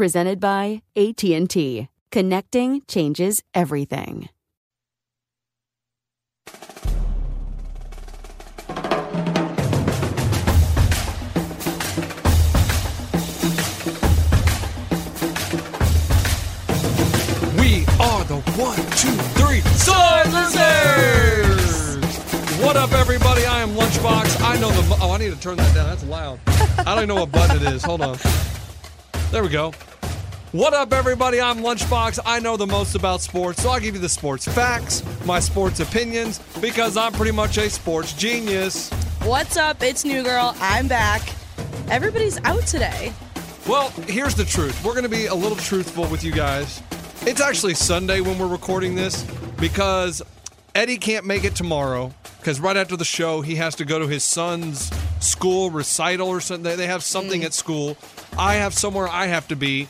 Presented by AT&T. Connecting changes everything. We are the one, two, three silencers. What up, everybody? I am Lunchbox. I know the. Oh, I need to turn that down. That's loud. I don't know what button it is. Hold on. There we go. What up, everybody? I'm Lunchbox. I know the most about sports, so I'll give you the sports facts, my sports opinions, because I'm pretty much a sports genius. What's up? It's New Girl. I'm back. Everybody's out today. Well, here's the truth. We're going to be a little truthful with you guys. It's actually Sunday when we're recording this because Eddie can't make it tomorrow because right after the show, he has to go to his son's school recital or something. They have something mm. at school. I have somewhere I have to be.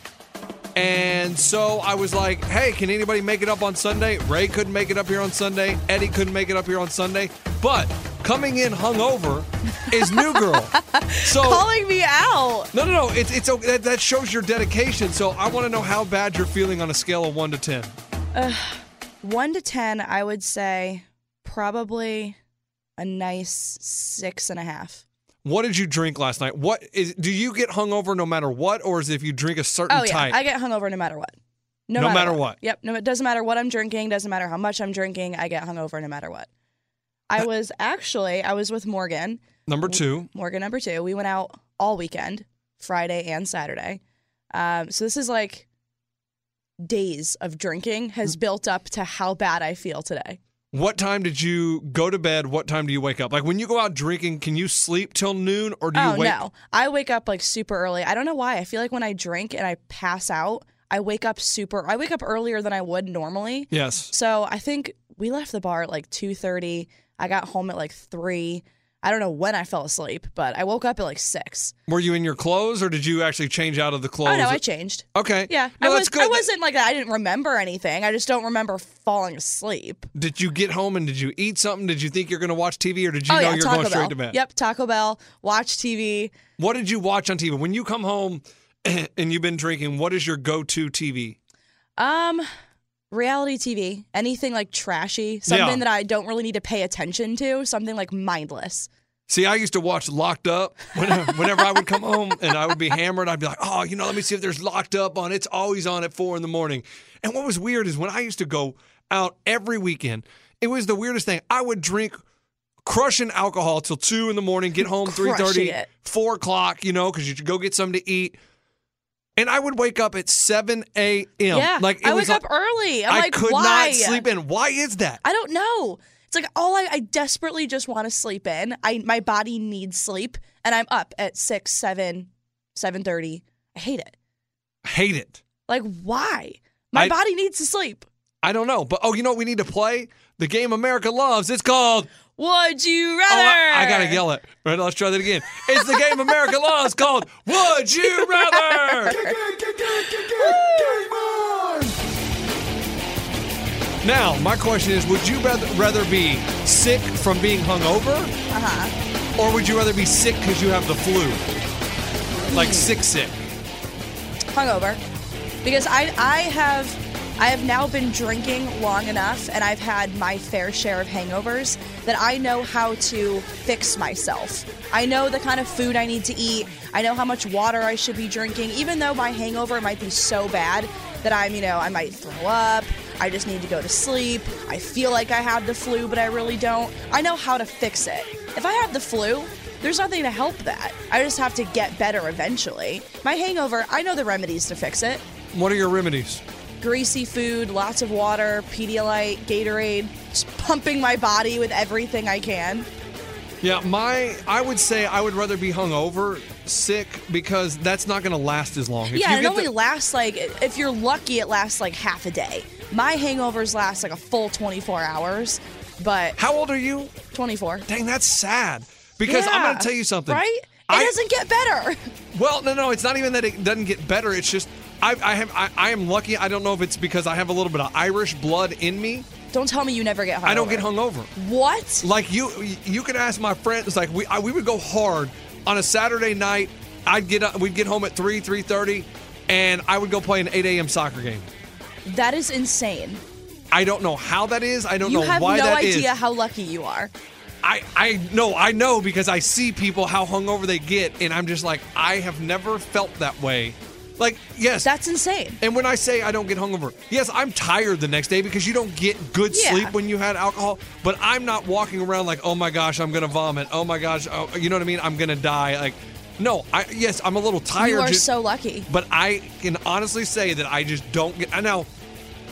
And so I was like, hey, can anybody make it up on Sunday? Ray couldn't make it up here on Sunday. Eddie couldn't make it up here on Sunday. But coming in hungover is New Girl. So Calling me out. no, no, no. It's it's okay. That, that shows your dedication. So I want to know how bad you're feeling on a scale of one to ten. One to 10, I would say probably a nice six and a half. What did you drink last night? What is? Do you get hungover no matter what, or is it if you drink a certain Oh, yeah. type? I get hungover no matter what. No matter what. Yep. No, it doesn't matter what I'm drinking. Doesn't matter how much I'm drinking. I get hungover no matter what. I was actually, I was with Morgan. Number two. Morgan number two. We went out all weekend, Friday and Saturday. Um, so this is like days of drinking has Mm. built up to how bad I feel today. What time did you go to bed? What time do you wake up? Like when you go out drinking, can you sleep till noon, or do you oh wake? no, I wake up like super early. I don't know why. I feel like when I drink and I pass out, I wake up super. I wake up earlier than I would normally. Yes. So I think we left the bar at like two thirty. I got home at like three. I don't know when I fell asleep, but I woke up at like six. Were you in your clothes, or did you actually change out of the clothes? Oh no, I changed. Okay. Yeah, No, I was. good. I wasn't like. I didn't remember anything. I just don't remember falling asleep. Did you get home and did you eat something? Did you think you're going to watch TV, or did you oh know yeah, you're Taco going straight to bed? Yep, Taco Bell. Watch TV. What did you watch on TV when you come home and you've been drinking? What is your go-to TV? Um, reality TV. Anything like trashy, something Yeah. that I don't really need to pay attention to. Something like mindless. See, I used to watch Locked Up whenever, uh, whenever I would come home and I would be hammered. I'd be like, oh, you know, let me see if there's Locked Up on. It's always on at four in the morning. And what was weird is when I used to go out every weekend, it was the weirdest thing. I would drink crushing alcohol till two in the morning, get home three Crushing thirty, it. four o'clock, you know, because you should go get something to eat. And I would wake up at seven a.m. Yeah, like it I was wake like, up early. I'm I like, could why? not sleep in. Why is that? I don't know. It's like all I, I desperately just want to sleep in. I my body needs sleep, and I'm up at six, seven, seven thirty. I hate it. hate it. Like why? My I- body needs to sleep. I don't know, but oh, you know what we need to play? The game America loves. It's called. Would you Oh, rather? I, I gotta yell it. Right, let's try that again. It's the game America loves called Would You Rather? Now, my question is: Would you rather rather be sick from being hungover, Uh huh. or would you rather be sick because you have the flu, like sick sick? Hungover, because I I have I have now been drinking long enough and I've had my fair share of hangovers that I know how to fix myself. I know the kind of food I need to eat. I know how much water I should be drinking, even though my hangover might be so bad that I'm, you know, I might throw up. I just need to go to sleep. I feel like I have the flu, but I really don't. I know how to fix it. If I have the flu, there's nothing to help that. I just have to get better eventually. My hangover, I know the remedies to fix it. What are your remedies? Greasy food, lots of water, Pedialyte, Gatorade, just pumping my body with everything I can. Yeah, my I would say I would rather be hungover, sick, because that's not going to last as long. If yeah, it only the- lasts like, if you're lucky, it lasts like half a day. My hangovers last like a full 24 hours, but How old are you? 24. Dang, that's sad. Because I'm going to tell you something. Right? It I- doesn't get better. Well, no, no, it's not even that it doesn't get better. It's just I, I have I, I am lucky. I don't know if it's because I have a little bit of Irish blood in me. Don't tell me you never get hungover. I don't get hungover. What? Like you, you can ask my friends. Like we, I, we would go hard on a Saturday night. I'd get up, we'd get home at three, three thirty, and I would go play an eight a.m. soccer game. That is insane. I don't know how that is. I don't You know why no that is. You have no idea how lucky you are. I, I know, I know because I see people how hungover they get, and I'm just like, I have never felt that way. Like, yes, That's insane. And when I say I don't get hungover, yes, I'm tired the next day because you don't get good Yeah. sleep when you had alcohol. But I'm not walking around like, oh my gosh, I'm gonna vomit. Oh my gosh, oh, you know what I mean? I'm gonna die. Like, no, I yes, I'm a little tired. You are just- so lucky. But I can honestly say that I just don't get. I know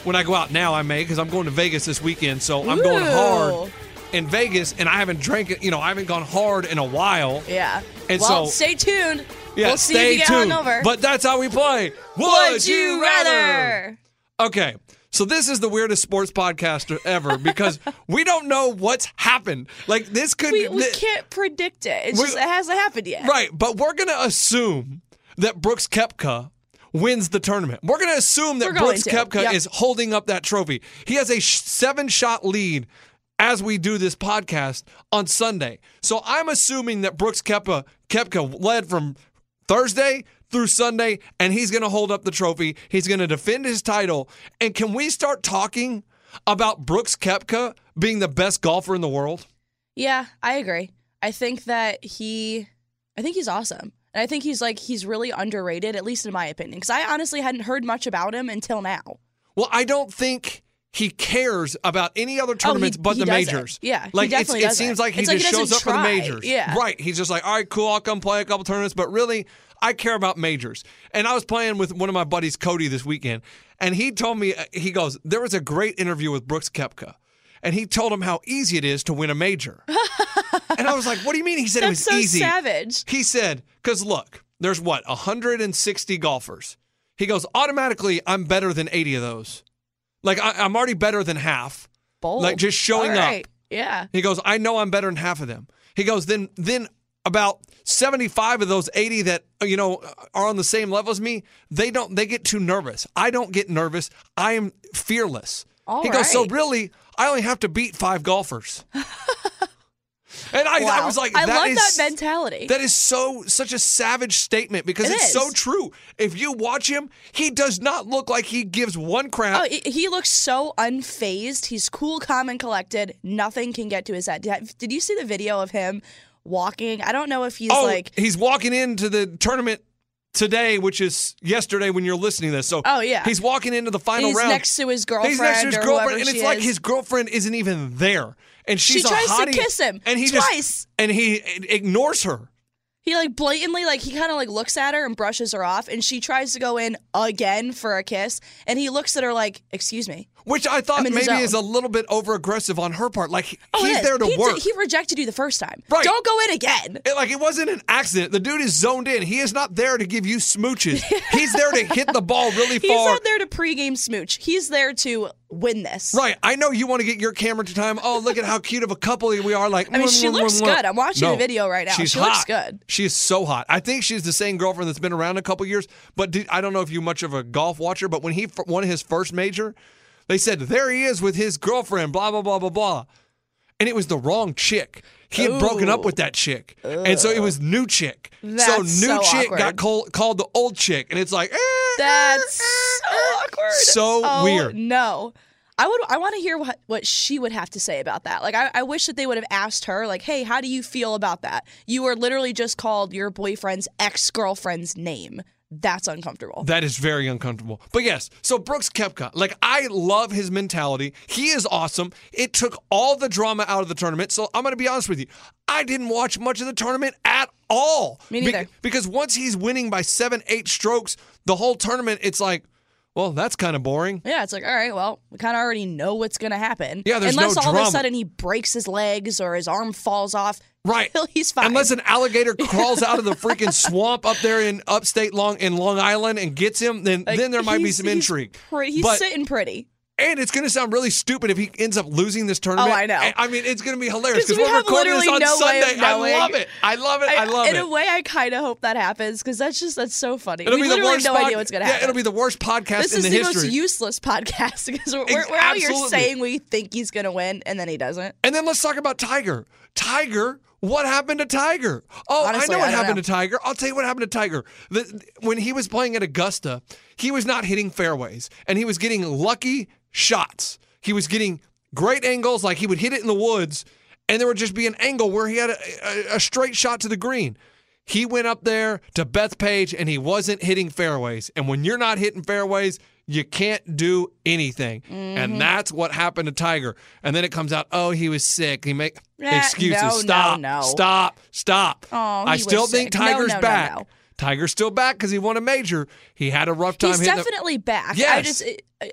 when I go out now, I may because I'm going to Vegas this weekend, so I'm going hard in Vegas, and I haven't drank it. You know, I haven't gone hard in a while. Yeah. And well, so- stay tuned. Yeah, we'll see stay if you get tuned. But that's how we play. would you rather? Okay. So this is the weirdest sports podcast ever because we don't know what's happened. Like this could We, we thi- can't predict it. It's just it hasn't happened yet. Right, but we're going to assume that Brooks Koepka wins the tournament. We're going to assume that Brooks to. Koepka Yep. is holding up that trophy. He has a sh- seven-shot lead as we do this podcast on Sunday. So I'm assuming that Brooks Koepka Koepka led from Thursday through Sunday and he's going to hold up the trophy. He's going to defend his title. And can we start talking about Brooks Koepka being the best golfer in the world? Yeah, I agree. I think that he, I think he's awesome. And I think he's like, he's really underrated, at least in my opinion. Because I honestly hadn't heard much about him until now. Well, I don't think he cares about any other tournaments Oh, he- but he the doesn't. majors. Yeah, like it doesn't. seems like he It's like just he shows up for the majors. Yeah. right. He's just like, all right, cool, I'll come play a couple tournaments, but really, I care about majors. And I was playing with one of my buddies, Cody, this weekend, and he told me, uh, he goes, there was a great interview with Brooks Koepka. And he told him how easy it is to win a major. and I was like, what do you mean? He said it was so easy. savage. He said, because look, there's what, 160 golfers. He goes, automatically, I'm better than 80 of those. Like, I, I'm already better than half. Bold. Like, just showing up. Yeah. He goes, I know I'm better than half of them. He goes, then, then about 75 of those 80 that, you know, are on the same level as me, they don't, they get too nervous. I don't get nervous. I am fearless. All he goes, so really, I only have to beat five golfers. and I, I was like, I love is- that mentality. that is so such a savage statement because It it's so true. If you watch him, he does not look like he gives one crap. Oh, he- looks so unfazed. He's cool, calm, and collected. Nothing can get to his head. Did you see the video of him walking? I don't know if he's oh, like. he's walking into the tournament today, which is yesterday when you're listening to this. So, Oh, yeah. he's walking into the final He's round. next to his girlfriend. He's next to his girlfriend, and it's she like is. his girlfriend isn't even there, and she's a tries to hottie, kiss him and he twice. just and he ignores her. He like blatantly like he kind of like looks at her and brushes her off, and she tries to go in again for a kiss, and he looks at her like, "Excuse me." Which I thought maybe is a little bit over aggressive on her part. Like Oh, he's there to he work. he rejected you the first time. Right. Don't go in again. It, like it wasn't an accident. The dude is zoned in. He is not there to give you smooches. He's there to hit the ball really far. He's not there to pregame smooch. He's there to win this. Right. I know you want to get your camera to time. Oh, look at how cute of a couple we are. Like, I mean, she looks good. I'm watching No, the video right now. She's She hot. looks good. She is so hot. I think she's the same girlfriend that's been around a couple years. But did, I don't know if you're much of a golf watcher. But when he won his first major, they said there he is with his girlfriend. Blah blah blah blah blah. And it was the wrong chick. He had broken up with that chick, and so it was new chick. so new so chick awkward. got called, called the old chick, and it's like, eh, That's eh, so eh. awkward. So Oh, weird. No. I would I want to hear what, what she would have to say about that. Like I, I wish that they would have asked her, like, hey, how do you feel about that? You were literally just called your boyfriend's ex-girlfriend's name. That's uncomfortable. That is very uncomfortable. But yes, so Brooks Koepka, like I love his mentality. He is awesome. It took all the drama out of the tournament. So I'm going to be honest with you. I didn't watch much of the tournament at all. Me neither. because once he's winning by seven, eight strokes, the whole tournament, it's like, well, that's kind of boring. Yeah, it's like, all right, well, we kind of already know what's going to happen. Yeah, there's no Unless all of a sudden he breaks his legs or his arm falls off. Right. He's fine. Unless an alligator crawls out of the freaking swamp up there in upstate Long in Long Island and gets him, then Like, then there might be some he's intrigue. Pretty, he's But- sitting pretty. And it's going to sound really stupid if he ends up losing this oh, tournament. Oh, I know. I mean, it's going to be hilarious because we we're recording this on no Sunday. I love it. I love it. I, love in it. In a way, I kind of hope that happens because that's just that's so funny. It'll we be the worst have no pod- idea what's going to Yeah, happen. it'll be the worst podcast this in is the, the, history. most useless podcast because we're, we're, we're out here saying we think he's going to win and then he doesn't. and then let's talk about Tiger. Tiger, what happened to Tiger? Oh, Honestly, I know what don't happened know. to Tiger. I'll tell you what happened to Tiger. The, when he was playing at Augusta, he was not hitting fairways and he was getting lucky shots. He was getting great angles, like he would hit it in the woods, and there would just be an angle where he had a, a, a straight shot to the green. He went up there to Bethpage and he wasn't hitting fairways. And when you're not hitting fairways, you can't do anything. Mm-hmm. And that's what happened to Tiger. And then it comes out, oh, he was sick. He make Eh, excuses. no, no, stop. no. Stop. Stop. Oh, I still think sick. Tiger's no, no, back. no. Tiger's still back because he won a major. He had a rough time He's hitting the- definitely back. I just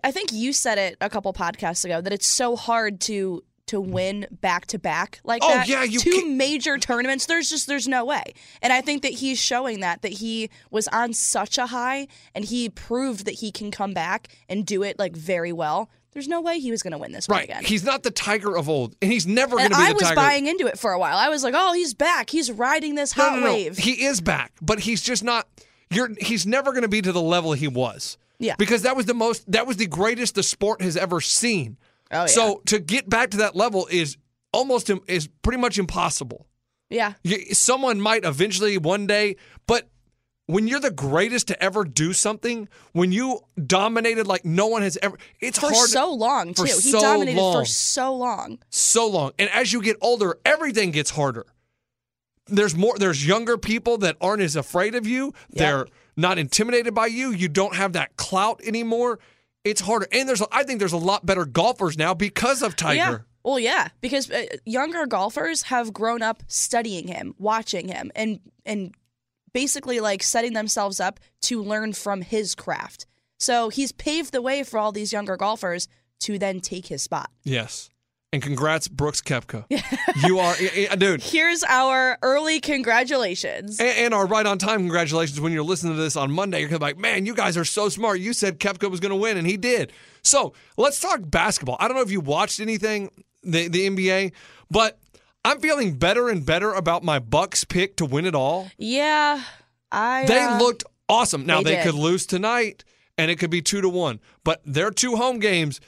I think you said it a couple podcasts ago that it's so hard to to win back to back like Oh, that. yeah, you 2 can't- major tournaments. There's just there's no way. And I think that he's showing that that he was on such a high and he proved that he can come back and do it like very well. There's no way he was going to win this one Right. again. He's not the Tiger of old, and he's never going to be I the was buying into it for a while. I was like, "Oh, he's back. He's riding this No, hot no, no. wave." He is back, but he's just not. You're. He's never going to be to the level he was. Yeah. Because that was the most. That was the greatest the sport has ever seen. Oh, yeah. So to get back to that level is almost is pretty much impossible. yeah. Someone might eventually one day, but when you're the greatest to ever do something, when you dominated like no one has ever, it's hard For hard so long for too. He so dominated long. for so long. so long. And as you get older, everything gets harder. There's more there's younger people that aren't as afraid of you. They're not intimidated by you. You don't have that clout anymore. It's harder. And there's I think there's a lot better golfers now because of Tiger. Yeah. Well, yeah, because uh, younger golfers have grown up studying him, watching him, and and basically like setting themselves up to learn from his craft. So he's paved the way for all these younger golfers to then take his spot. Yes. And congrats, Brooks Koepka. you are, eh, eh, dude. Here's our early congratulations. And, and our right on time congratulations when you're listening to this on Monday. You're gonna be like, man, you guys are so smart. You said Koepka was going to win, and he did. So let's talk basketball. I don't know if you watched anything the the NBA, but I'm feeling better and better about my Bucks pick to win it all. Yeah, I. They uh, looked awesome. Now they they, could lose tonight, and it could be two to one. But their two home games.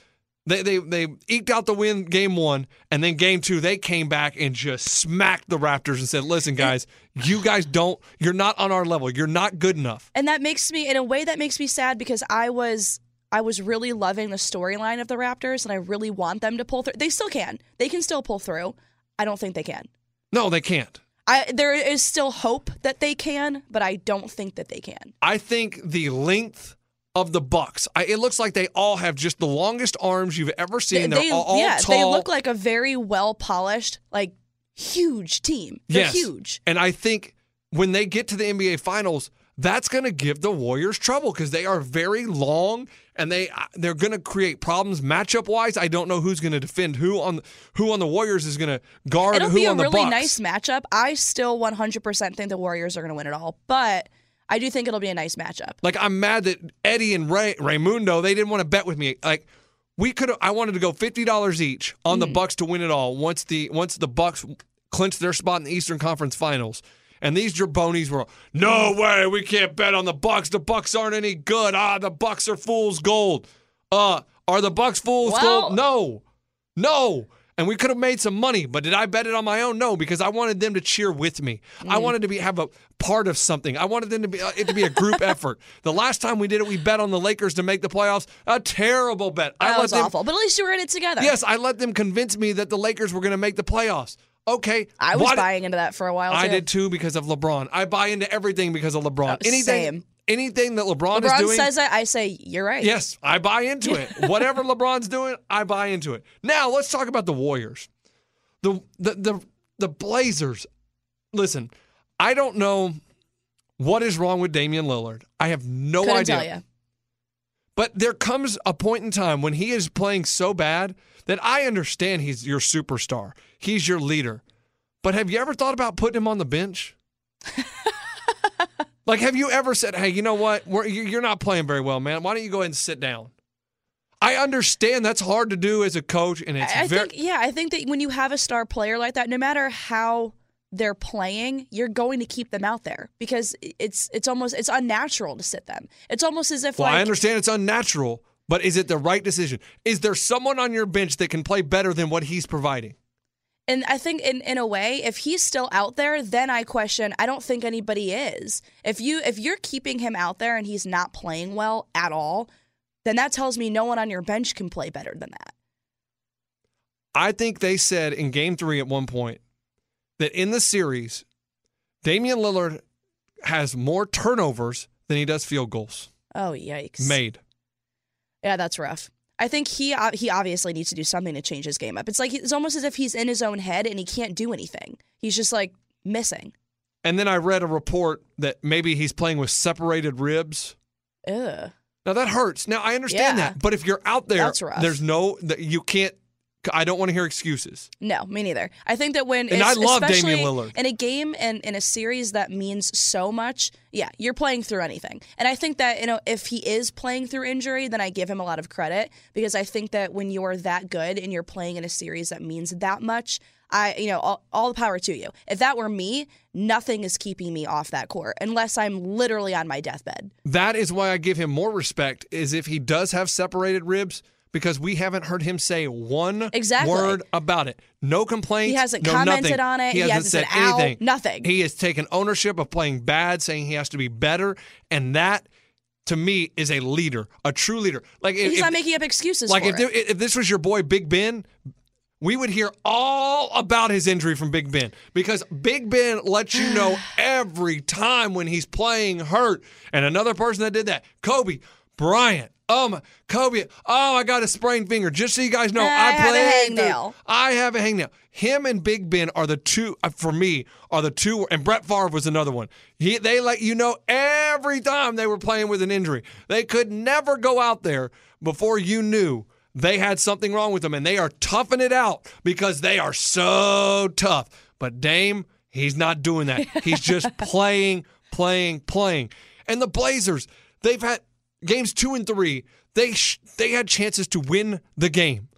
They, they they eked out the win game one, and then game two they came back and just smacked the Raptors and said, "Listen, guys, you guys don't, you're not on our level. You're not good enough." and that makes me in a way that makes me sad because I was I was really loving the storyline of the Raptors and I really want them to pull through. They still can. They can still pull through. I don't think they can. No, they can't. I there is still hope that they can, but I don't think that they can. I think the length of the Bucks. I, it looks like they all have just the longest arms you've ever seen. They're they all, all yeah, tall. they look like a very well polished, like huge team. They're yes. huge. And I think when they get to the NBA Finals, that's going to give the Warriors trouble because they are very long and they uh, they're going to create problems matchup wise. I don't know who's going to defend who on who on the Warriors is going to guard It'll who be a on the really Bucks. nice matchup. I still 100% think the Warriors are going to win it all, but I do think it'll be a nice matchup. Like I'm mad that Eddie and Ray Raymundo they didn't want to bet with me. Like we could I wanted to go fifty dollars each on the Mm. Bucks to win it all once the once the Bucks clinched their spot in the Eastern Conference Finals. And these jabronis were, no way, we can't bet on the Bucks. The Bucks aren't any good. Ah, the Bucks are fool's gold. Uh, are the Bucks fool's Well- gold? No, no. And we could have made some money. But did I bet it on my own? No, because I wanted them to cheer with me. Mm. I wanted to be have a part of something. I wanted them to be uh, it to be a group effort. The last time we did it, we bet on the Lakers to make the playoffs. A terrible bet. I That let was them, awful. But at least you were in it together. Yes, I let them convince me that the Lakers were going to make the playoffs. Okay, I was why did- buying into that for a while. I did too because of LeBron. I buy into everything because of LeBron. Oh, anything, same. Anything that LeBron, is LeBron doing, says that. I say you're right. yes, I buy into it. Whatever LeBron's doing, I buy into it. Now let's talk about the Warriors, the the the, the Blazers. Listen, I don't know what is wrong with Damian Lillard. I have no Couldn't idea. tell you. But there comes a point in time when he is playing so bad that I understand he's your superstar. He's your leader. But have you ever thought about putting him on the bench? like, have you ever said, hey, you know what? We're, you- you're not playing very well, man. Why don't you go ahead and sit down? I understand that's hard to do as a coach, and it's I, I very. think yeah, I think that when you have a star player like that, no matter how they're playing, you're going to keep them out there because it's it's almost it's unnatural to sit them. It's almost as if well, like I understand it's unnatural, but is it the right decision? Is there someone on your bench that can play better than what he's providing? And I think in, in a way, if he's still out there, then I question. I don't think anybody is. If you if you're keeping him out there and he's not playing well at all, then that tells me no one on your bench can play better than that. I think they said in game three at one point that in the series, Damian Lillard has more turnovers than he does field goals Oh yikes! made. Yeah, that's rough. I think he he obviously needs to do something to change his game up. It's like it's almost as if he's in his own head and he can't do anything. He's just like missing. And then I read a report that maybe he's playing with separated ribs. Ugh. Now that hurts. Now I understand Yeah. that, but if you're out there, there's no you can't. I don't want to hear excuses. No, me neither. I think that when And I love Damian Lillard. in a game and in a series that means so much, yeah, you're playing through anything. And I think that you know if he is playing through injury, then I give him a lot of credit because I think that when you're that good and you're playing in a series that means that much, I you know all, all the power to you. If that were me, nothing is keeping me off that court unless I'm literally on my deathbed. That is why I give him more respect. Is if he does have separated ribs. Because we haven't heard him say one Exactly. word about it. No complaints. He hasn't no commented nothing. on it. He, He hasn't, hasn't said, said, "Ow," anything. nothing. He has taken ownership of playing bad, saying he has to be better, and that to me is a leader, a true leader. Like if, He's if- not making up excuses like for if, there- if this was your boy Big Ben, we would hear all about his injury from Big Ben because Big Ben lets you know every time when he's playing hurt. And another person that did that, Kobe Bryant. Oh my, Kobe. Oh, I got a sprained finger. Just so you guys know, I play. I, have a played. hangnail. I have a hangnail. Him and Big Ben are the two uh, for me are the two, and Brett Favre was another one. He they let you know every time they were playing with an injury. They could never go out there before you knew they had something wrong with them, and they are toughing it out because they are so tough. But Dame, he's not doing that. He's just playing, playing, playing. And the Blazers, they've had games two and three. They sh- they had chances to win the game.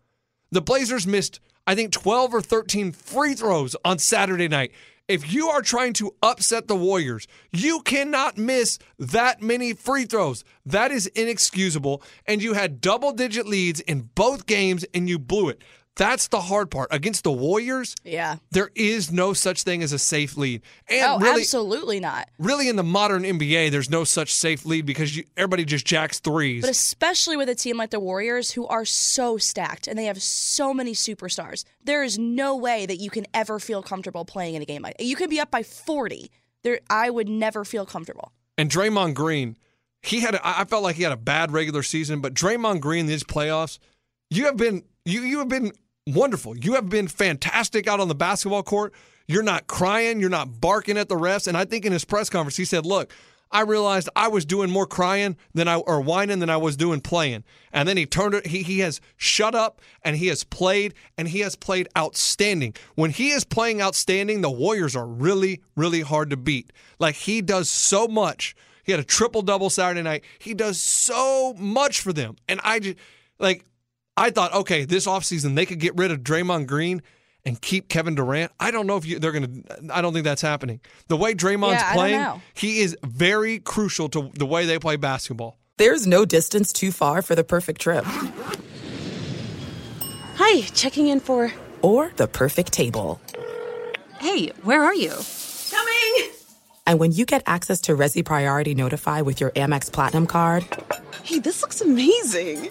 The Blazers missed, I think, 12 or 13 free throws on Saturday night. If you are trying to upset the Warriors, you cannot miss that many free throws. That is inexcusable. And you had double digit leads in both games and you blew it. That's the hard part. Against the Warriors, yeah. there is no such thing as a safe lead. And Oh, really, absolutely not. really in the modern NBA, there's no such safe lead because you, everybody just jacks threes. But especially with a team like the Warriors, who are so stacked and they have so many superstars, there is no way that you can ever feel comfortable playing in a game like that. You can be up by 40. There, I would never feel comfortable. And Draymond Green, he had a, I I felt like he had a bad regular season, but Draymond Green these playoffs, you have been you you have been wonderful. You have been fantastic out on the basketball court. You're not crying, you're not barking at the refs, and I think in his press conference he said, "Look, I realized I was doing more crying than I or whining than I was doing playing." And then he turned it he he has shut up and he has played and he has played outstanding. When he is playing outstanding, the Warriors are really really hard to beat. Like he does so much. He had a triple double Saturday night. He does so much for them. And I just like I thought, okay, this offseason they could get rid of Draymond Green and keep Kevin Durant. I don't know if you, they're going to, I don't think that's happening. The way Draymond's Yeah, playing, he is very crucial to the way they play basketball. There's no distance too far for the perfect trip. Hi, checking in for. or the perfect table. Hey, where are you? Coming! And when you get access to Resy Priority Notify with your Amex Platinum card Hey, this looks amazing!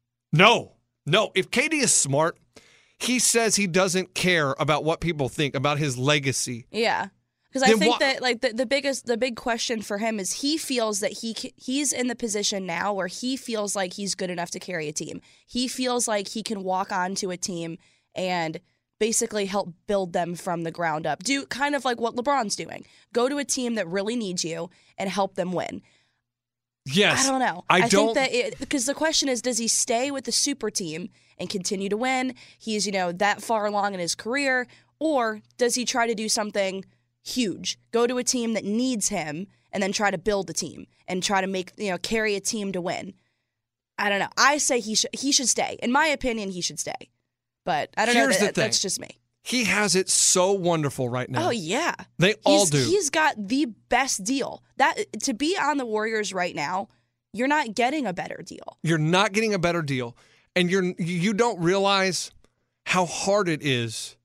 No, no. If KD is smart, he says he doesn't care about what people think about his legacy. Yeah. Because I think wha- that like the, the biggest the big question for him is he feels that he he's in the position now where he feels like he's good enough to carry a team. He feels like he can walk onto a team and basically help build them from the ground up. Do kind of like what LeBron's doing. Go to a team that really needs you and help them win. Yes. I don't know. I, don't. think that it, because the question is, does he stay with the super team and continue to win? He's you know that far along in his career, or does he try to do something huge? Go to a team that needs him and then try to build a team and try to make you know carry a team to win. I don't know. I say he should he should stay. In my opinion, he should stay. But I don't Here's know. the That, that's just me. He has it so wonderful right now. Oh yeah. They all he's, do. He's got the best deal. That to be on the Warriors right now, you're not getting a better deal. You're not getting a better deal, and you're you don't realize how hard it is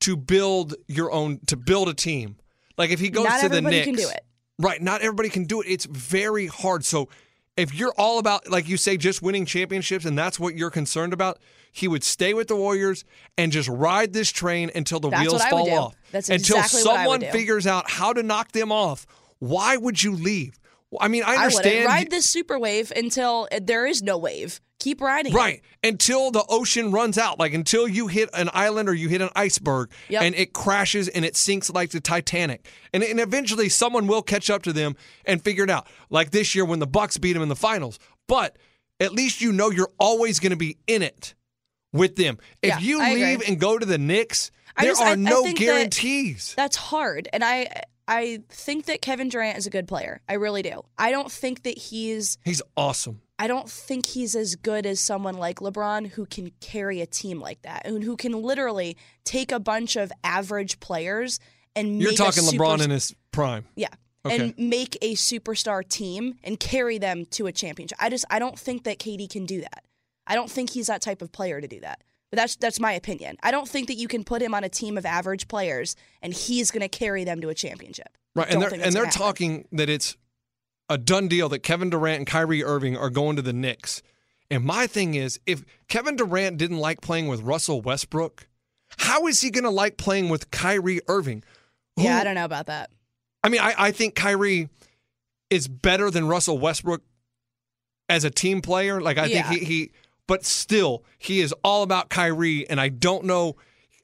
to build your own to build a team. Like if he goes Not to the everybody Knicks, can do it. right? Not everybody can do it. It's very hard. So if you're all about, like you say, just winning championships, and that's what you're concerned about, he would stay with the Warriors and just ride this train until the That's wheels I fall off. That's until exactly what I someone figures out how to knock them off. Why would you leave? I mean, I I understand. ride this super wave until uh, there is no wave. Keep riding. it. Right. Until the ocean runs out. Like until you hit an island or you hit an iceberg Yep. and it crashes and it sinks like the Titanic. And, and eventually someone will catch up to them and figure it out. Like this year when the Bucks beat them in the finals. But at least you know you're always going to be in it with them. If Yeah, you I agree. leave and go to the Knicks, there just- are I no that- guarantees. That's hard. And I I think that Kevin Durant is a good player. I really do. I don't think that he's He's awesome. I don't think he's as good as someone like LeBron who can carry a team like that and who can literally take a bunch of average players and You're talking super- LeBron in his prime. Yeah. Okay. And make a superstar team and carry them to a championship. I just I don't think that KD can do that. I don't think he's that type of player to do that. But that's that's my opinion. I don't think that you can put him on a team of average players and he's going to carry them to a championship. Right, and they're and they're happen. talking that it's a done deal that Kevin Durant and Kyrie Irving are going to the Knicks. And my thing is, if Kevin Durant didn't like playing with Russell Westbrook, how is he going to like playing with Kyrie Irving? Yeah, I don't know about that. I mean, I, I think Kyrie is better than Russell Westbrook as a team player. Like I Yeah. think he, he, but still, he is all about Kyrie, and I don't know.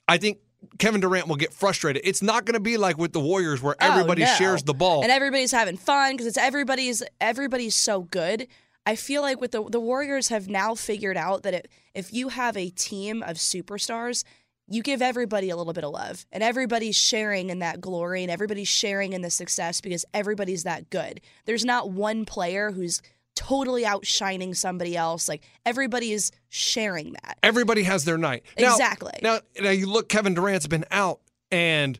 I think Kevin Durant will get frustrated. It's not going to be like with the Warriors where oh, everybody Oh, no. shares the ball. and everybody's having fun because it's everybody's everybody's so good. I feel like with the the Warriors have now figured out that it, if you have a team of superstars, you give everybody a little bit of love, and everybody's sharing in that glory, and everybody's sharing in the success because everybody's that good. There's not one player who's totally outshining somebody else. Like everybody is sharing that. Everybody has their night. Now- Exactly. Now, now you look, Kevin Durant's been out, and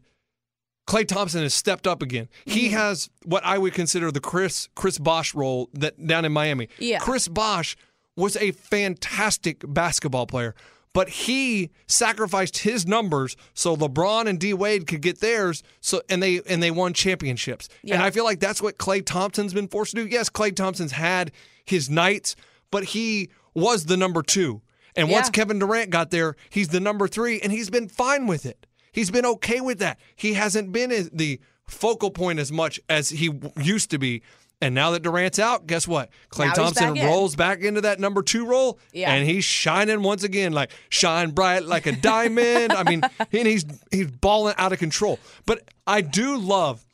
Klay Thompson has stepped up again. He Mm-hmm. has what I would consider the Chris Chris Bosh role that down in Miami. Yeah. Chris Bosh was a fantastic basketball player, but he sacrificed his numbers so LeBron and D Wade could get theirs. So and they and they won championships. And I feel like that's what Klay Thompson's been forced to do. Yes, Klay Thompson's had his nights, but he was the number two. And once Kevin Durant got there, he's the number three, and he's been fine with it. He's been okay with that. He hasn't been the focal point as much as he used to be. And now that Durant's out, guess what? Klay Now Thompson back in. rolls back into that number two role, Yeah. and he's shining once again, like shine bright like a diamond. I mean, and he's he's balling out of control. But I do love,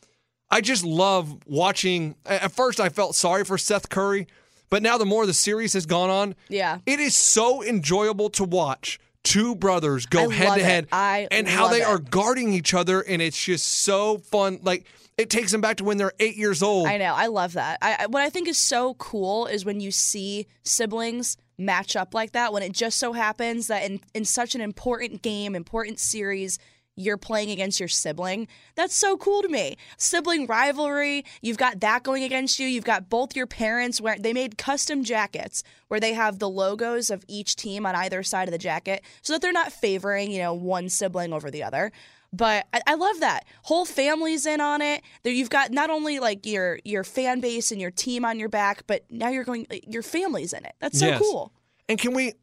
I just love watching. At first, I felt sorry for Seth Curry, but now the more the series has gone on, Yeah. it is so enjoyable to watch two brothers go I head to head and how they it. are guarding each other, and it's just so fun. Like it takes them back to when they're eight years old. I know. I love that. I, I, what I think is so cool is when you see siblings match up like that. When it just so happens that in in such an important game, important series. You're playing against your sibling. That's so cool to me. Sibling rivalry. You've got that going against you. You've got both your parents where they made custom jackets where they have the logos of each team on either side of the jacket so that they're not favoring, you know, one sibling over the other. But I, I love that whole family's in on it. There, you've got not only like your your fan base and your team on your back, but now you're going your family's in it. That's so Yes. cool. And can we?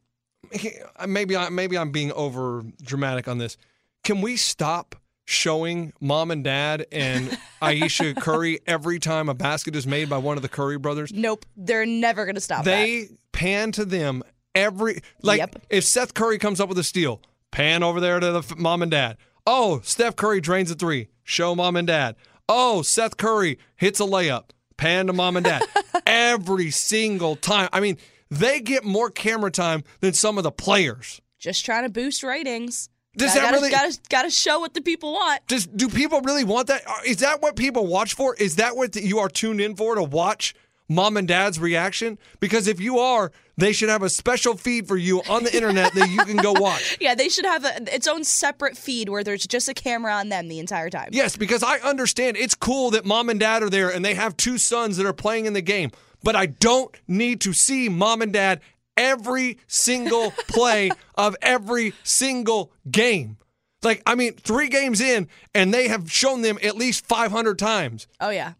Uh, maybe I maybe I'm being over dramatic on this. Can we stop showing mom and dad and Ayesha Curry every time a basket is made by one of the Curry brothers? Nope, they're never gonna stop that. They pan to them every like Yep. if Seth Curry comes up with a steal, pan over there to the f- mom and dad. Oh, Steph Curry drains a three. Show mom and dad. Oh, Seth Curry hits a layup. Pan to mom and dad. every single time. I mean, they get more camera time than some of the players. Just trying to boost ratings. Does gotta, that gotta, really- gotta, gotta show what the people want? Does do people really want that? Uh, is that what people watch for? Is that what you are tuned in for to watch mom and dad's reaction? Because if you are, they should have a special feed for you on the internet that you can go watch. Yeah, they should have a, its own separate feed where there's just a camera on them the entire time. Yes, because I understand it's cool that mom and dad are there and they have two sons that are playing in the game, but I don't need to see mom and dad every single play of every single game. Like, I mean, three games in, and they have shown them at least 500 times. Oh yeah,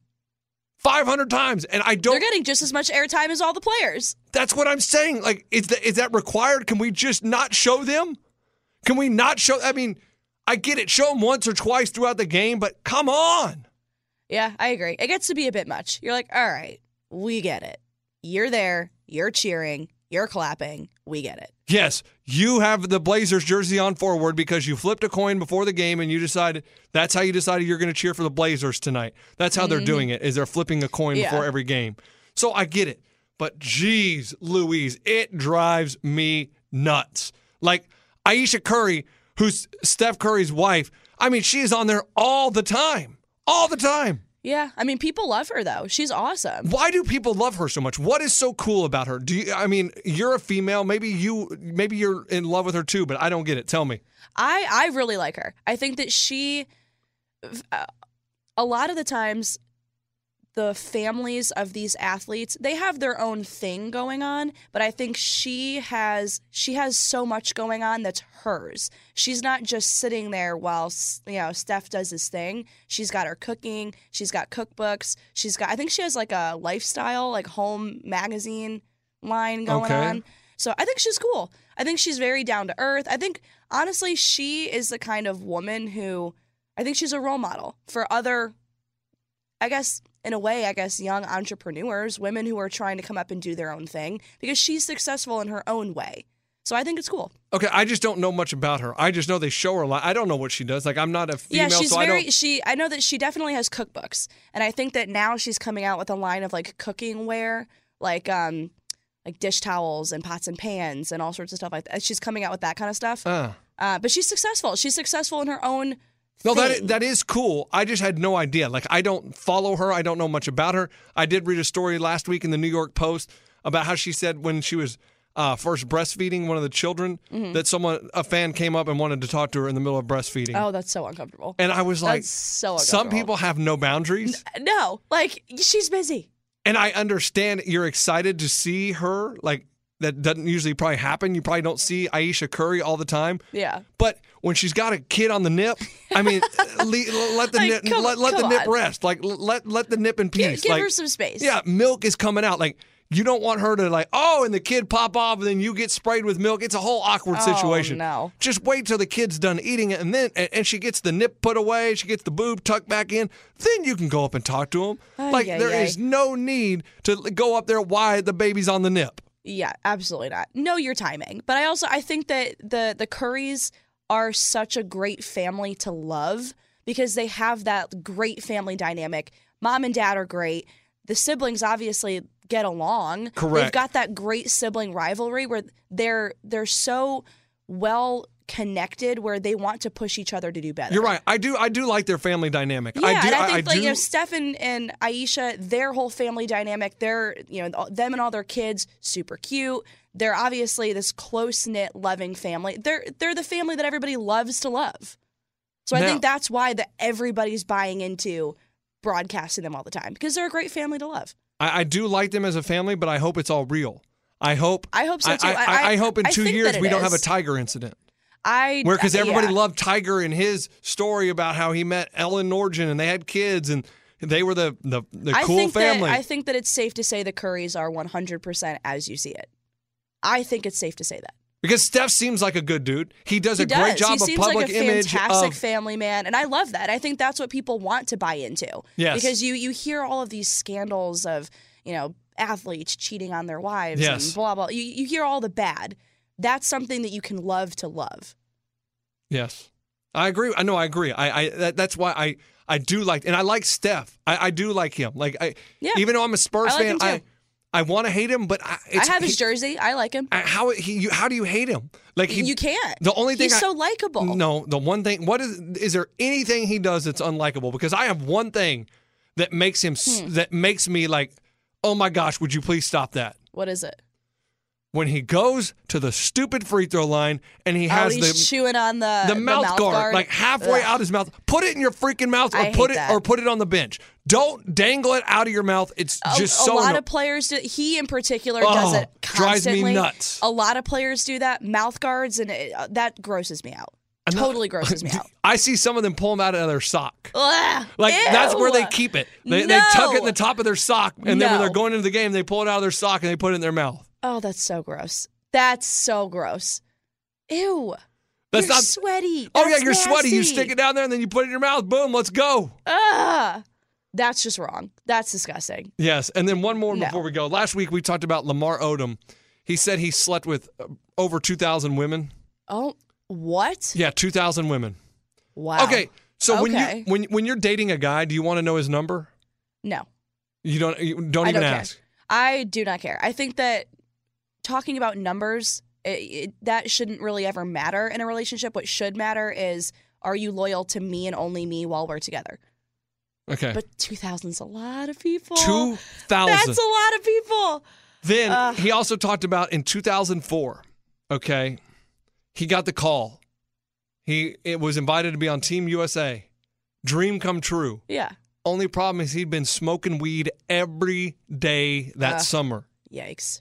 500 times. And I don't. they're getting just as much airtime as all the players. That's what I'm saying. Like, is that is that required? Can we just not show them? Can we not show? I mean, I get it. Show them once or twice throughout the game, but come on. Yeah, I agree. It gets to be a bit much. You're like, all right, we get it. You're there. You're cheering. You're clapping. We get it. Yes, you have the Blazers jersey on forward because you flipped a coin before the game and you decided that's how you decided you're going to cheer for the Blazers tonight. That's how they're mm-hmm. doing it. Is they're flipping a coin Yeah. before every game. So I get it. But geez, Louise, it drives me nuts. Like Ayesha Curry, who's Steph Curry's wife, I mean, she is on there all the time. All the time. Yeah, I mean, people love her though. She's awesome. Why do people love her so much? What is so cool about her? Do you I mean, you're a female, maybe you maybe you're in love with her too, but I don't get it. Tell me. I I really like her. I think that she, uh, a lot of the times, the families of these athletes they have their own thing going on, but I think she has she has so much going on that's hers. She's not just sitting there while you know Steph does his thing. She's got her cooking. She's got cookbooks. She's got I think she has like a lifestyle like home magazine line going Okay. on. So I think she's cool. I think she's very down to earth. I think honestly she is the kind of woman who I think she's a role model for other I guess in a way, I guess young entrepreneurs, women who are trying to come up and do their own thing because she's successful in her own way. So I think it's cool. Okay, I just don't know much about her. I just know they show her a lot. I don't know what she does. Like I'm not a female, yeah, she's so I very don't she I know that she definitely has cookbooks. And I think that now she's coming out with a line of like cooking wear, like um like dish towels and pots and pans and all sorts of stuff like that. She's coming out with that kind of stuff. uh, Uh, but she's successful. She's successful in her own. No, that that is cool. I just had no idea. Like I don't follow her. I don't know much about her. I did read a story last week in the New York Post about how she said when she was uh, first breastfeeding one of the children Mm-hmm. that someone a fan came up and wanted to talk to her in the middle of breastfeeding. Oh, that's so uncomfortable. And I was like, That's so some people have no boundaries. No, like she's busy. And I understand you're excited to see her like that doesn't usually probably happen. You probably don't see Ayesha Curry all the time. Yeah. But when she's got a kid on the nip, I mean, le- let the Like, nip come- let, let the nip on. rest. Like let let the nip in Give, peace. give like, her some space. yeah, milk is coming out. Like you don't want her to like, oh, and the kid pop off, and then you get sprayed with milk. It's a whole awkward Oh, situation. no. Just wait till the kid's done eating it, and then and, and she gets the nip put away. She gets the boob tucked back in. Then you can go up and talk to him. Ay, like ay, there ay. is no need to go up there Why the baby's on the nip. Yeah, absolutely not. Know your timing. But I also I think that the the Currys are such a great family to love because they have that great family dynamic. Mom and dad are great. The siblings obviously get along. Correct. They've got that great sibling rivalry where they're they're so well connected where they want to push each other to do better. You're right. I do. I do like their family dynamic. Yeah, I do. and I think like do. you know, Steph and, and Ayesha, their whole family dynamic, they're you know them and all their kids, super cute. They're obviously this close knit, loving family. They're they're the family that everybody loves to love. So I think that's why that everybody's buying into broadcasting them all the time because they're a great family to love. I, I do like them as a family, but I hope it's all real. I hope. I hope so, I, too. I, I- I, I- hope in I two years we don't have a tiger incident. I Where uh, because everybody yeah. loved Tiger and his story about how he met Ellen Norton and they had kids and they were the the, the I cool think family. That, I think that it's safe to say the Currys are 100% as you see it. I think it's safe to say that. because Steph seems like a good dude. He does he a does. great job he of seems public like a image fantastic of family man, and I love that. I think that's what people want to buy into. Yes. Because you you hear all of these scandals of you know athletes cheating on their wives Yes. and blah blah. You you hear all the bad. That's something that you can love to love. Yes, I agree. I know. I agree. I, I that, that's why I I do like and I like Steph. I, I do like him. Like I Yeah. even though I'm a Spurs I like fan. I I want to hate him, but I, it's, I have his he- jersey. I like him. How he you, how do you hate him? Like he you can't. The only thing he's so likable. No, the one thing. What is is there anything he does that's unlikable? Because I have one thing that makes him s Hmm. that makes me like, oh my gosh, would you please stop that? What is it? When he goes to the stupid free throw line and he oh, has he's the chewing on the the mouth, guard, like halfway Ugh. out his mouth. Put it in your freaking mouth, or I put it that. or put it on the bench. Don't dangle it out of your mouth. It's A, just a so. lot anno- of players do. He in particular Oh, does it drives me nuts. A lot of players do that. Mouth guards, and it, uh, that grosses me out. I'm not- Totally grosses me out. I see some of them pull them out of their sock. Ugh, Like that's where they keep it. They, they tuck it in the top of their sock, and then when they're going into the game, they pull it out of their sock and they put it in their mouth. Oh, that's so gross. That's so gross. Ew. That's you're not sweaty. Oh yeah, you're sweaty. You stick it down there, and then you put it in your mouth. Boom, let's go. Ugh. That's just wrong. That's disgusting. Yes, and then one more No. before we go. Last week we talked about Lamar Odom. He said he slept with uh, over two thousand women. Oh, what? Yeah, two thousand women. Wow. Okay, so when Okay. you when when you're dating a guy, do you want to know his number? No. You don't. You don't I even don't care. ask. I do not care. I think that talking about numbers, it, it, that shouldn't really ever matter in a relationship. What should matter is are you loyal to me and only me while we're together? Okay, But 2,000's a lot of people. two That's a lot of people. Then Ugh. he also talked about in 2004. Okay, he got the call. He it was invited to be on Team USA. Dream come true. Yeah. Only problem is he'd been smoking weed every day that Ugh. summer, Yikes.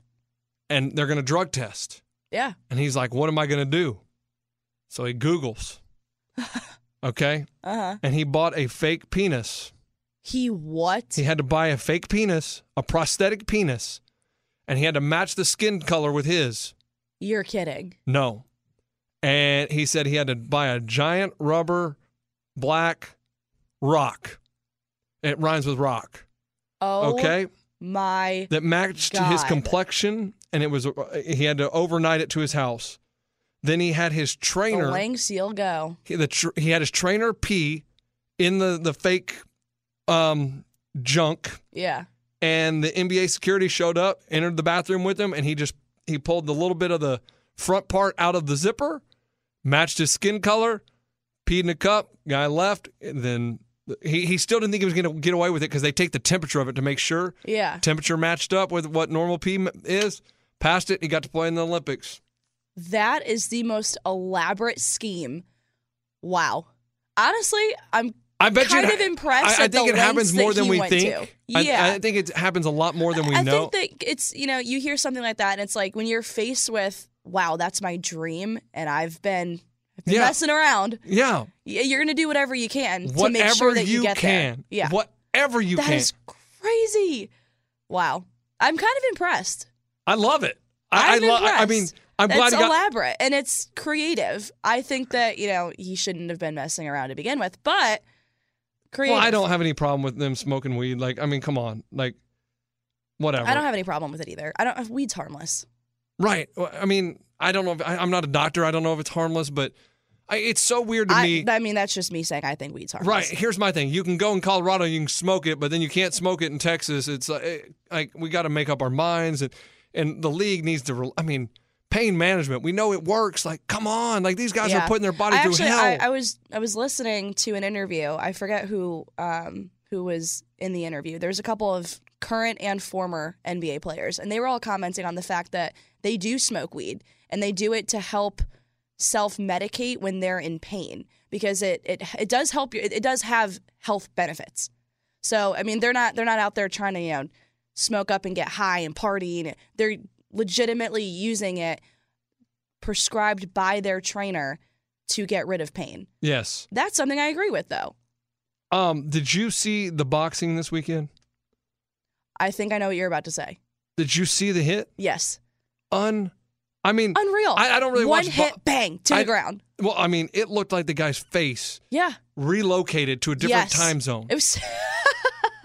And they're going to drug test. Yeah. And he's like, "What am I going to do?" So he Googles. Okay, Uh huh. and he bought a fake penis. He what? He had to buy a fake penis, a prosthetic penis, and he had to match the skin color with his. You're kidding. No. And he said he had to buy a giant rubber black rock. It rhymes with rock. Oh. Okay. My. That matched his complexion and it was he had to overnight it to his house. Then he had his trainer lengths you'll go. he, the tr- he had his trainer pee in the the fake um junk Yeah. and the NBA security showed up, entered the bathroom with him, and he just he pulled the little bit of the front part out of the zipper, matched his skin color, peed in a cup. Guy left, and then he he still didn't think he was going to get away with it because they take the temperature of it to make sure Yeah. temperature matched up with what normal pee is. Passed it, he got to play in the Olympics. That is the most elaborate scheme. Wow. Honestly, I'm I bet kind you of impressed I, I think it happens more than we think. to. I- Yeah. I, think it happens a lot more than we I know. think that it's you know you hear something like that and it's like when you're faced with wow that's my dream and I've been, I've been Yeah. messing around. yeah, You're gonna do whatever you can to make sure that you, you, get can, there. Yeah, whatever you That can. is crazy. Wow, I'm kind of impressed. I love it. I, I'm I, lo- I mean, I'm glad it's got. elaborate and it's creative. I think that you know he shouldn't have been messing around to begin with, but creative. Well, I don't have any problem with them smoking weed. Like, I mean, come on, like, whatever. I don't have any problem with it either. I don't. Weed's harmless. Right. I mean, I don't know. If, I, I'm not a doctor. I don't know if it's harmless, but I, it's so weird to I, me. I mean, that's just me saying I think weed's harmless. Right. Here's my thing. You can go in Colorado, you can smoke it, but then you can't smoke it in Texas. It's uh, like, like we got to make up our minds, and and the league needs to. re- I mean, pain management. We know it works. Like, come on. Like these guys Yeah. are putting their body I through actually, hell. I, I was I was listening to an interview. I forget who um who was in the interview. There's a couple of current and former NBA players, and they were all commenting on the fact that they do smoke weed and they do it to help self medicate when they're in pain because it it it does help you. It, it does have health benefits. So I mean, they're not they're not out there trying to you know smoke up and get high and party. And they're legitimately using it prescribed by their trainer to get rid of pain. yes. That's something I agree with, though. Um. Did you see the boxing this weekend? I think I know what you're about to say. Did you see the hit? Yes. Un. I mean, Unreal. I, I don't really One watch. hit, bo- bang, to I- the ground. Well, I mean, it looked like the guy's face Yeah. relocated to a different yes. time zone. It was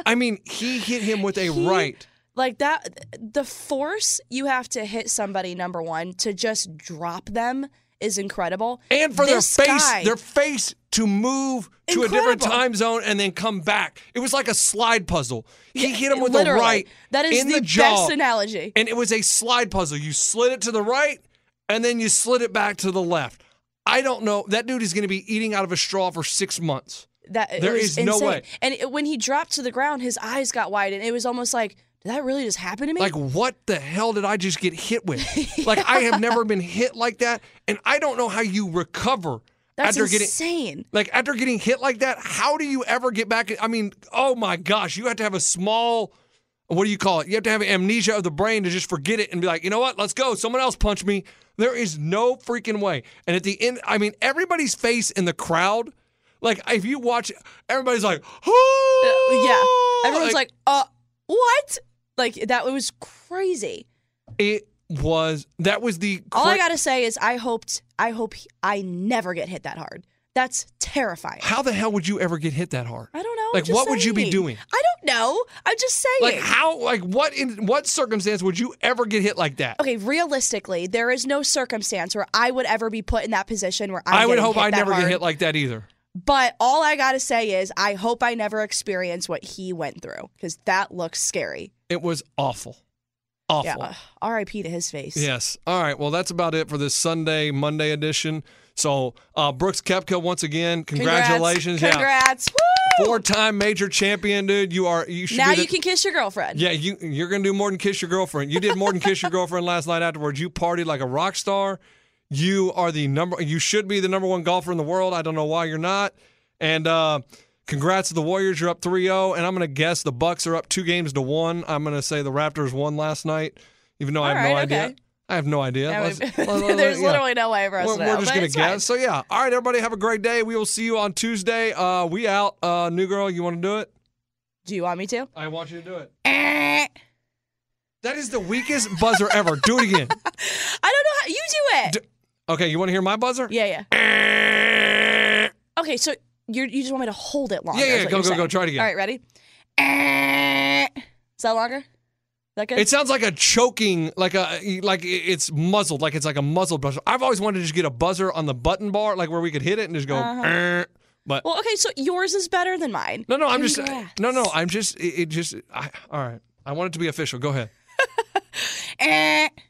I mean, he hit him with a He- right. like that. The force you have to hit somebody, number one, to just drop them is incredible. And for This their face, guy- their face to move to a different time zone and then come back. It was like a slide puzzle. He hit him with literally. a right That is in the, the, jaw, best analogy. and it was a slide puzzle. You slid it to the right, and then you slid it back to the left. I don't know. That dude is going to be eating out of a straw for six months. That There was is no insane. way. And it, when he dropped to the ground, his eyes got wide, and it was almost like, did that really just happen to me? Like, what the hell did I just get hit with? Like, I have never been hit like that, and I don't know how you recover That's after getting. insane. Like after getting hit like that, how do you ever get back? I mean, oh my gosh, you have to have a small, what do you call it? You have to have amnesia of the brain to just forget it and be like, you know what? Let's go. Someone else punch me. There is no freaking way. And at the end, I mean, everybody's face in the crowd, like if you watch, everybody's like, oh, yeah. Everyone's like, uh, what? Like that was crazy. it was. That was the. All I gotta say is, I hoped, I hope he- I never get hit that hard. That's terrifying. How the hell would you ever get hit that hard? I don't know. Like, what would you be doing? I don't know. I'm just saying. Like how? Like what? In what circumstance would you ever get hit like that? Okay, realistically, there is no circumstance where I would ever be put in that position where I'm I would hope hit I never hard. get hit like that either. But all I gotta say is, I hope I never experience what he went through because that looks scary. It was awful. Awful. Yeah. ugh, R.I.P. to his face. Yes. All right. Well, that's about it for this Sunday, Monday edition. So, uh, Brooks Koepka, once again, congratulations. Congrats. Woo! Yeah. Four-time major champion, dude. You are. You should. Now you can kiss your girlfriend. Yeah, you you're gonna do more than kiss your girlfriend. You did more than kiss your girlfriend last night afterwards. You partied like a rock star. You are the number. You should be the number one golfer in the world. I don't know why you're not. And uh, congrats to the Warriors. You're up 3-0. And I'm gonna guess the Bucks are up two games to one. I'm gonna say the Raptors won last night, even though I All have no right, idea. okay. I have no idea. I Let's- mean, let- let- There's yeah. literally no way for us We're, to we're just gonna guess. So yeah. All right, everybody, have a great day. We will see you on Tuesday. Uh, we out. Uh, new girl, you want to do it? Do you want me to? I want you to do it. Eh. That is the weakest buzzer ever. Do it again. I don't know how you do it. D- Okay, you want to hear my buzzer? yeah, yeah. Okay, so you you just want me to hold it longer? Yeah, yeah, what go, you're go, go. Try it again. All right, ready? Is that longer? Is that good? It sounds like a choking, like a like it's muzzled, like it's like a muzzled buzzer. I've always wanted to just get a buzzer on the button bar, like where we could hit it and just go. "Eh." But well, okay, so yours is better than mine. no, no, I'm just no, no, I'm just it, it just. I, all right, I want it to be official. Go ahead.